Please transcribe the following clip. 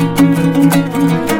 え?